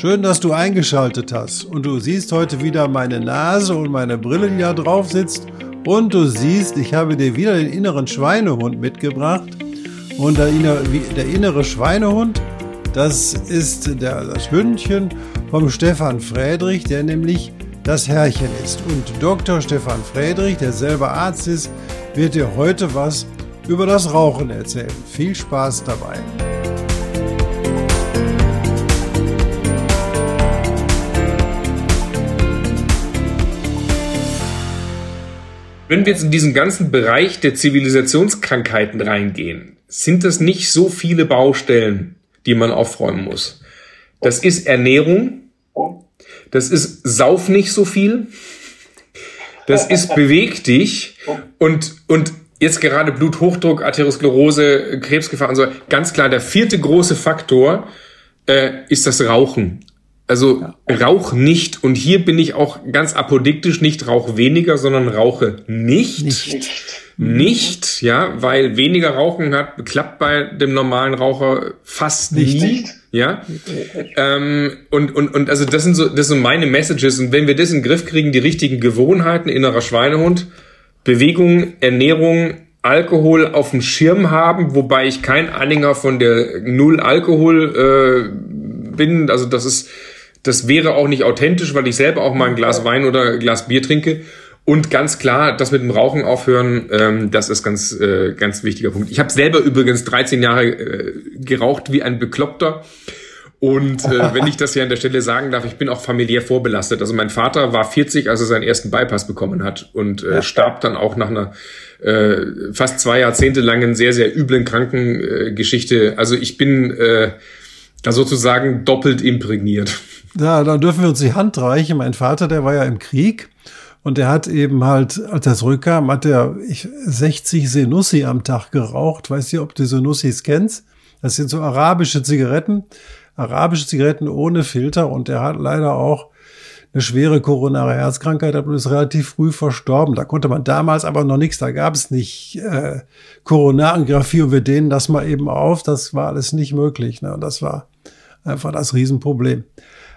Schön, dass du eingeschaltet hast und du siehst heute wieder meine Nase und meine Brille, die da drauf sitzt und du siehst, ich habe dir wieder den inneren Schweinehund mitgebracht und der innere, der innere Schweinehund, das ist der, das Hündchen vom Stefan Friedrich, der nämlich das Herrchen ist. Und Dr. Stefan Friedrich, der selber Arzt ist, wird dir heute was über das Rauchen erzählen. Viel Spaß dabei. Wenn wir jetzt in diesen ganzen Bereich der Zivilisationskrankheiten reingehen, sind das nicht so viele Baustellen, die man aufräumen muss. Das ist Ernährung, das ist Sauf nicht so viel, das ist Beweg dich und, und jetzt gerade Bluthochdruck, Arteriosklerose, Krebsgefahr und so. Ganz klar, der vierte große Faktor äh, ist das Rauchen. Also ja. rauch nicht. Und hier bin ich auch ganz apodiktisch, nicht rauch weniger, sondern rauche nicht. Nicht. Nicht, ja, weil weniger Rauchen hat, klappt bei dem normalen Raucher fast nicht. nie. Ja. Ähm, und, und, und also das sind so, das sind meine Messages. Und wenn wir das in den Griff kriegen, die richtigen Gewohnheiten, innerer Schweinehund, Bewegung, Ernährung, Alkohol auf dem Schirm haben, wobei ich kein Anhänger von der Null Alkohol äh, bin. Also das ist, das wäre auch nicht authentisch, weil ich selber auch mal ein Glas Wein oder ein Glas Bier trinke. Und ganz klar, das mit dem Rauchen aufhören, ähm, das ist ganz, äh, ganz wichtiger Punkt. Ich habe selber übrigens 13 Jahre äh, geraucht wie ein Bekloppter. Und äh, wenn ich das hier an der Stelle sagen darf, ich bin auch familiär vorbelastet. Also mein Vater war 40, als er seinen ersten Bypass bekommen hat und äh, ja. starb dann auch nach einer äh, fast zwei Jahrzehnte langen sehr, sehr üblen Krankengeschichte. also ich bin äh, da sozusagen doppelt imprägniert. Ja, da dürfen wir uns die Hand reichen. Mein Vater, der war ja im Krieg und der hat eben halt, als er zurückkam, hat er 60 Senussi am Tag geraucht. Weißt du, ob du Senussis kennst? Das sind so arabische Zigaretten arabische Zigaretten ohne Filter und der hat leider auch eine schwere koronare Herzkrankheit und ist relativ früh verstorben. Da konnte man damals aber noch nichts, da gab es nicht äh, Koronarenggraphie und wir dehnen das mal eben auf. Das war alles nicht möglich. Ne? Und das war einfach das Riesenproblem.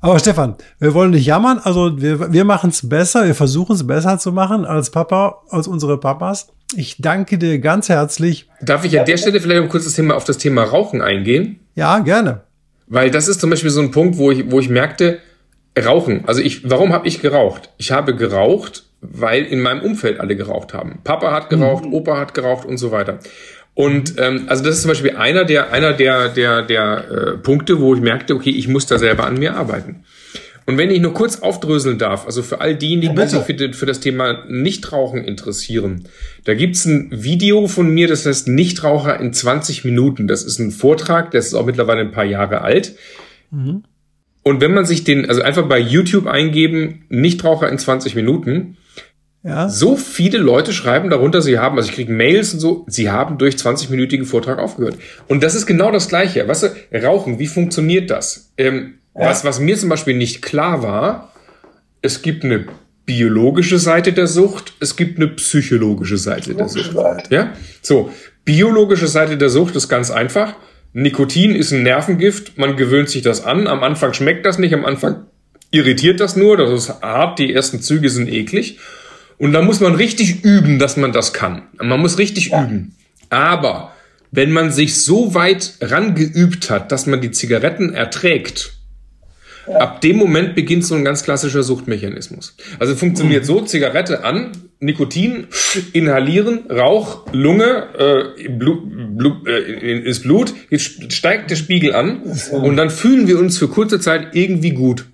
Aber Stefan, wir wollen nicht jammern, also wir, wir machen es besser, wir versuchen es besser zu machen als Papa, als unsere Papas. Ich danke dir ganz herzlich. Darf ich an der Stelle vielleicht ein kurzes Thema auf das Thema Rauchen eingehen? Ja, gerne. Weil das ist zum Beispiel so ein Punkt, wo ich, wo ich merkte, Rauchen. Also ich, warum habe ich geraucht? Ich habe geraucht, weil in meinem Umfeld alle geraucht haben. Papa hat geraucht, mhm. Opa hat geraucht und so weiter. Und ähm, also das ist zum Beispiel einer der einer der der der äh, Punkte, wo ich merkte, okay, ich muss da selber an mir arbeiten. Und wenn ich nur kurz aufdröseln darf, also für all diejenigen, die sich für, für, das Thema Nichtrauchen interessieren, da gibt's ein Video von mir, das heißt Nichtraucher in 20 Minuten. Das ist ein Vortrag, das ist auch mittlerweile ein paar Jahre alt. Mhm. Und wenn man sich den, also einfach bei YouTube eingeben, Nichtraucher in 20 Minuten, ja. so viele Leute schreiben darunter, sie haben, also ich kriege Mails und so, sie haben durch 20-minütigen Vortrag aufgehört. Und das ist genau das Gleiche. Weißt du, Rauchen, wie funktioniert das? Ähm, was, was mir zum Beispiel nicht klar war, es gibt eine biologische Seite der Sucht, es gibt eine psychologische Seite der Sucht. Ja? So, biologische Seite der Sucht ist ganz einfach. Nikotin ist ein Nervengift, man gewöhnt sich das an. Am Anfang schmeckt das nicht, am Anfang irritiert das nur, das ist hart, die ersten Züge sind eklig. Und dann muss man richtig üben, dass man das kann. Man muss richtig ja. üben. Aber wenn man sich so weit rangeübt hat, dass man die Zigaretten erträgt, Ab dem Moment beginnt so ein ganz klassischer Suchtmechanismus. Also funktioniert so, Zigarette an, Nikotin, inhalieren, Rauch, Lunge, äh, Blut, Blut, äh, ins Blut, jetzt steigt der Spiegel an und dann fühlen wir uns für kurze Zeit irgendwie gut.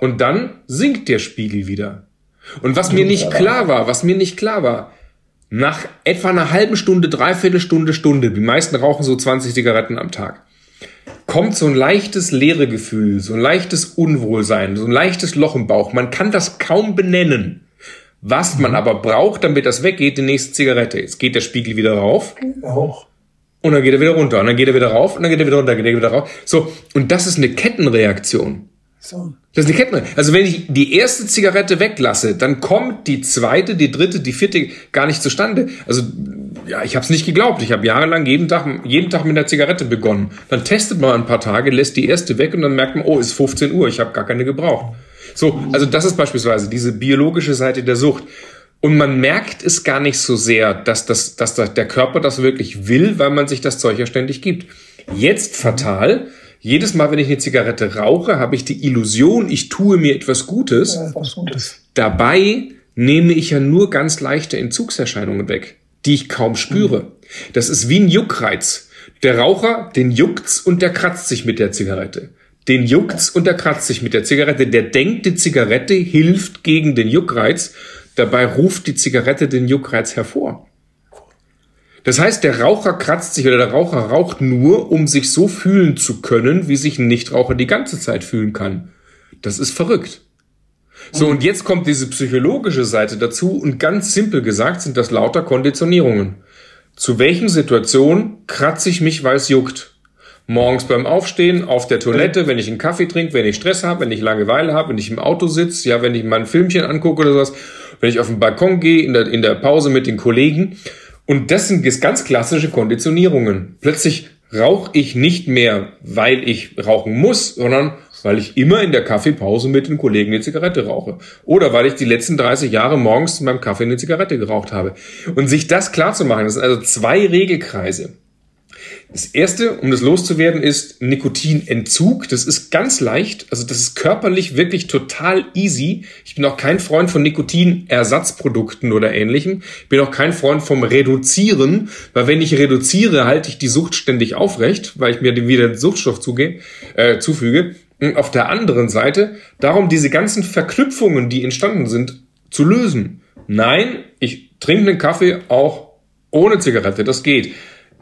Und dann sinkt der Spiegel wieder. Und was mir nicht klar war, was mir nicht klar war, nach etwa einer halben Stunde, dreiviertel Stunde, Stunde, die meisten rauchen so 20 Zigaretten am Tag kommt so ein leichtes leere Gefühl, so ein leichtes Unwohlsein, so ein leichtes Loch im Bauch. Man kann das kaum benennen. Was man aber braucht, damit das weggeht, die nächste Zigarette. Jetzt geht der Spiegel wieder rauf. Auch. Und dann geht er wieder runter. Und dann geht er wieder rauf. Und dann geht er wieder runter. Geht er wieder rauf. So. Und das ist eine Kettenreaktion. So. Das ist eine Kettenreaktion. Also wenn ich die erste Zigarette weglasse, dann kommt die zweite, die dritte, die vierte gar nicht zustande. Also ja, ich habe es nicht geglaubt. Ich habe jahrelang jeden Tag, jeden Tag mit einer Zigarette begonnen. Dann testet man ein paar Tage, lässt die erste weg und dann merkt man, oh, ist 15 Uhr, ich habe gar keine gebraucht. So, also das ist beispielsweise diese biologische Seite der Sucht. Und man merkt es gar nicht so sehr, dass, das, dass der Körper das wirklich will, weil man sich das Zeug ja ständig gibt. Jetzt fatal. Jedes Mal, wenn ich eine Zigarette rauche, habe ich die Illusion, ich tue mir etwas Gutes. Ja, was Gutes. Dabei nehme ich ja nur ganz leichte Entzugserscheinungen weg, die ich kaum spüre. Das ist wie ein Juckreiz. Der Raucher, den juckt's und der kratzt sich mit der Zigarette. Den juckt's und der kratzt sich mit der Zigarette. Der denkt, die Zigarette hilft gegen den Juckreiz. Dabei ruft die Zigarette den Juckreiz hervor. Das heißt, der Raucher kratzt sich oder der Raucher raucht nur, um sich so fühlen zu können, wie sich ein Nichtraucher die ganze Zeit fühlen kann. Das ist verrückt. So, und jetzt kommt diese psychologische Seite dazu und ganz simpel gesagt sind das lauter Konditionierungen. Zu welchen Situationen kratze ich mich, weil es juckt? Morgens beim Aufstehen, auf der Toilette, wenn ich einen Kaffee trinke, wenn ich Stress habe, wenn ich Langeweile habe, wenn ich im Auto sitze, ja, wenn ich mal ein Filmchen angucke oder sowas, wenn ich auf den Balkon gehe, in der, in der Pause mit den Kollegen. Und das sind jetzt ganz klassische Konditionierungen. Plötzlich rauche ich nicht mehr, weil ich rauchen muss, sondern weil ich immer in der Kaffeepause mit den Kollegen eine Zigarette rauche. Oder weil ich die letzten 30 Jahre morgens beim Kaffee eine Zigarette geraucht habe. Und sich das klar zu machen, das sind also zwei Regelkreise. Das erste, um das loszuwerden, ist Nikotinentzug. Das ist ganz leicht. Also das ist körperlich wirklich total easy. Ich bin auch kein Freund von Nikotinersatzprodukten oder ähnlichem. Ich bin auch kein Freund vom Reduzieren, weil wenn ich reduziere, halte ich die Sucht ständig aufrecht, weil ich mir wieder den Suchtstoff zugehe, äh, zufüge. Und auf der anderen Seite darum, diese ganzen Verknüpfungen, die entstanden sind, zu lösen. Nein, ich trinke einen Kaffee auch ohne Zigarette. Das geht.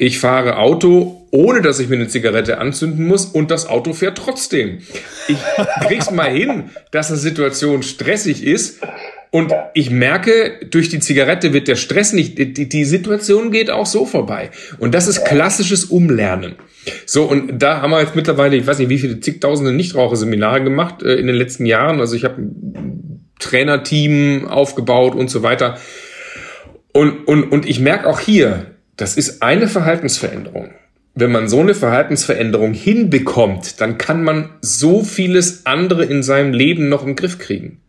Ich fahre Auto, ohne dass ich mir eine Zigarette anzünden muss und das Auto fährt trotzdem. Ich krieg's mal hin, dass eine Situation stressig ist und ich merke, durch die Zigarette wird der Stress nicht, die, die Situation geht auch so vorbei. Und das ist klassisches Umlernen. So, und da haben wir jetzt mittlerweile, ich weiß nicht, wie viele zigtausende Nichtraucherseminare gemacht äh, in den letzten Jahren. Also ich habe ein Trainerteam aufgebaut und so weiter. Und, und, und ich merke auch hier, das ist eine Verhaltensveränderung. Wenn man so eine Verhaltensveränderung hinbekommt, dann kann man so vieles andere in seinem Leben noch im Griff kriegen.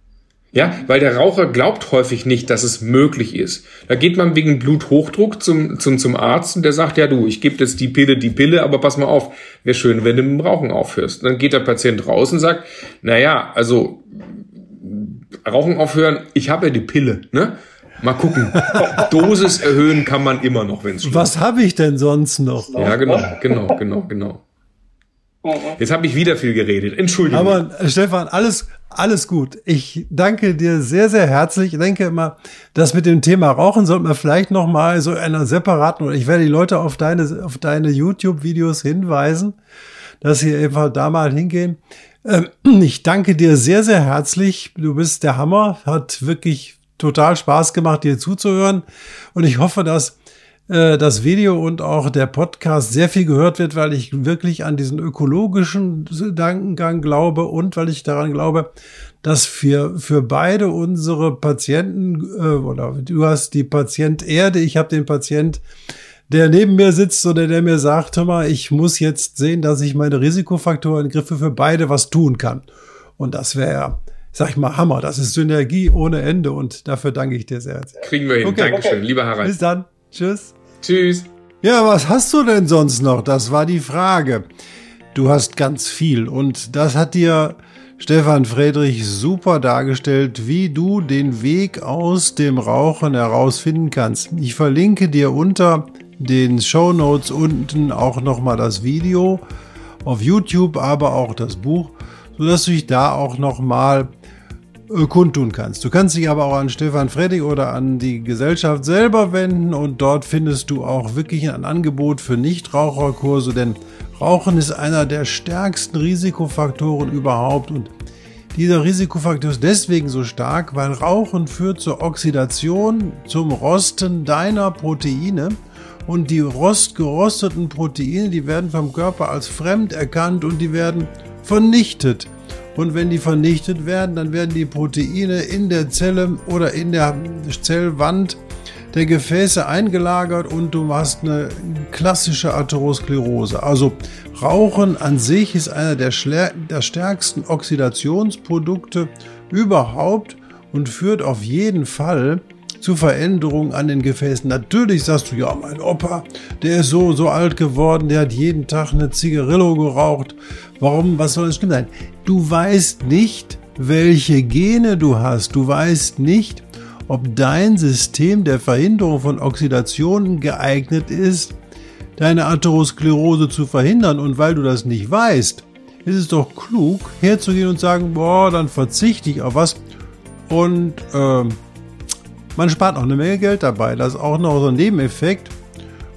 Ja, weil der Raucher glaubt häufig nicht, dass es möglich ist. Da geht man wegen Bluthochdruck zum, zum, zum Arzt und der sagt, ja du, ich gebe jetzt die Pille, die Pille, aber pass mal auf, wäre schön, wenn du mit dem Rauchen aufhörst. dann geht der Patient raus und sagt, na ja, also Rauchen aufhören, ich habe ja die Pille, ne? Mal gucken. Dosis erhöhen kann man immer noch, wenn es Was habe ich denn sonst noch? Ja, genau, genau, genau, genau. Jetzt habe ich wieder viel geredet. Entschuldigung. Aber äh, Stefan, alles, alles gut. Ich danke dir sehr, sehr herzlich. Ich denke immer, das mit dem Thema Rauchen sollten wir vielleicht noch mal so einer separaten oder ich werde die Leute auf deine, auf deine YouTube-Videos hinweisen, dass sie einfach da mal hingehen. Ähm, ich danke dir sehr, sehr herzlich. Du bist der Hammer. Hat wirklich total Spaß gemacht, dir zuzuhören. Und ich hoffe, dass äh, das Video und auch der Podcast sehr viel gehört wird, weil ich wirklich an diesen ökologischen Gedankengang glaube und weil ich daran glaube, dass für, für beide unsere Patienten, äh, oder du hast die Patient Erde, ich habe den Patient, der neben mir sitzt oder der mir sagt, hör mal, ich muss jetzt sehen, dass ich meine Risikofaktoren griffe für beide was tun kann. Und das wäre sag ich mal, Hammer. Das ist Synergie ohne Ende und dafür danke ich dir sehr. Kriegen wir hin. Okay. Dankeschön, lieber Harald. Bis dann. Tschüss. Tschüss. Ja, was hast du denn sonst noch? Das war die Frage. Du hast ganz viel und das hat dir Stefan Friedrich super dargestellt, wie du den Weg aus dem Rauchen herausfinden kannst. Ich verlinke dir unter den Show Notes unten auch nochmal das Video auf YouTube, aber auch das Buch, sodass du dich da auch nochmal äh, kundtun kannst. Du kannst dich aber auch an Stefan Freddig oder an die Gesellschaft selber wenden und dort findest du auch wirklich ein Angebot für Nichtraucherkurse, denn Rauchen ist einer der stärksten Risikofaktoren überhaupt und dieser Risikofaktor ist deswegen so stark, weil Rauchen führt zur Oxidation, zum Rosten deiner Proteine und die rost gerosteten Proteine, die werden vom Körper als fremd erkannt und die werden vernichtet. Und wenn die vernichtet werden, dann werden die Proteine in der Zelle oder in der Zellwand der Gefäße eingelagert und du hast eine klassische Atherosklerose. Also Rauchen an sich ist einer der, der stärksten Oxidationsprodukte überhaupt und führt auf jeden Fall zu Veränderungen an den Gefäßen. Natürlich sagst du, ja, mein Opa, der ist so, so alt geworden, der hat jeden Tag eine Zigarillo geraucht. Warum, was soll das stimmen sein? Du weißt nicht, welche Gene du hast. Du weißt nicht, ob dein System der Verhinderung von Oxidationen geeignet ist, deine Atherosklerose zu verhindern. Und weil du das nicht weißt, ist es doch klug, herzugehen und sagen, boah, dann verzichte ich auf was und äh, man spart auch eine Menge Geld dabei. Das ist auch noch so ein Nebeneffekt.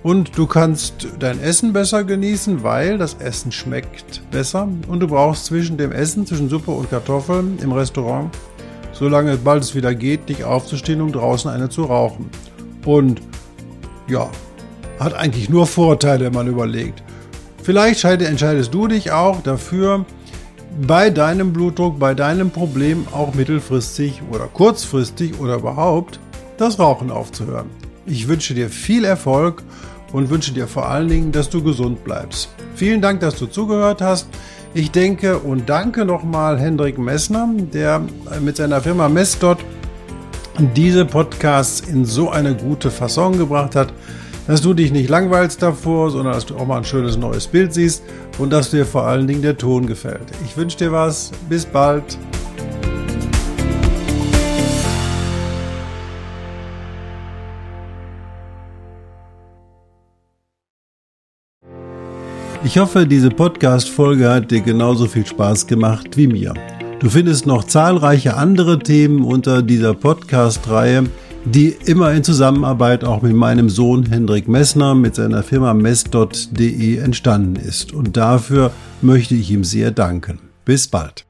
Und du kannst dein Essen besser genießen, weil das Essen schmeckt besser. Und du brauchst zwischen dem Essen, zwischen Suppe und Kartoffeln im Restaurant, solange bald es wieder geht, dich aufzustehen, um draußen eine zu rauchen. Und ja, hat eigentlich nur Vorteile, wenn man überlegt. Vielleicht entscheidest du dich auch dafür, bei deinem Blutdruck, bei deinem Problem auch mittelfristig oder kurzfristig oder überhaupt das Rauchen aufzuhören. Ich wünsche dir viel Erfolg und wünsche dir vor allen Dingen, dass du gesund bleibst. Vielen Dank, dass du zugehört hast. Ich denke und danke nochmal Hendrik Messner, der mit seiner Firma Messdot diese Podcasts in so eine gute Fasson gebracht hat, dass du dich nicht langweilst davor, sondern dass du auch mal ein schönes neues Bild siehst und dass dir vor allen Dingen der Ton gefällt. Ich wünsche dir was. Bis bald. Ich hoffe, diese Podcast-Folge hat dir genauso viel Spaß gemacht wie mir. Du findest noch zahlreiche andere Themen unter dieser Podcast-Reihe, die immer in Zusammenarbeit auch mit meinem Sohn Hendrik Messner mit seiner Firma mess.de entstanden ist. Und dafür möchte ich ihm sehr danken. Bis bald.